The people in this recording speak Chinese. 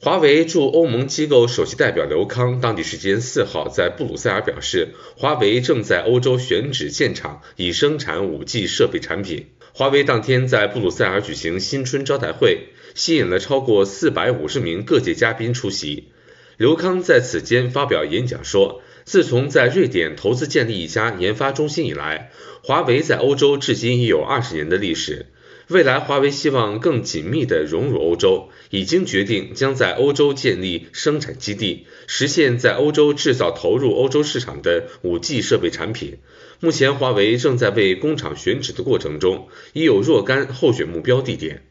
华为驻欧盟机构首席代表刘康当地时间四号在布鲁塞尔表示，华为正在欧洲选址建厂，以生产 5G 设备产品。华为当天在布鲁塞尔举行新春招待会，吸引了超过450名各界嘉宾出席。刘康在此间发表演讲说，自从在瑞典投资建立一家研发中心以来，华为在欧洲至今已有二十年的历史。未来，华为希望更紧密地融入欧洲，已经决定将在欧洲建立生产基地，实现在欧洲制造投入欧洲市场的 5G 设备产品。目前，华为正在为工厂选址的过程中，已有若干候选目标地点。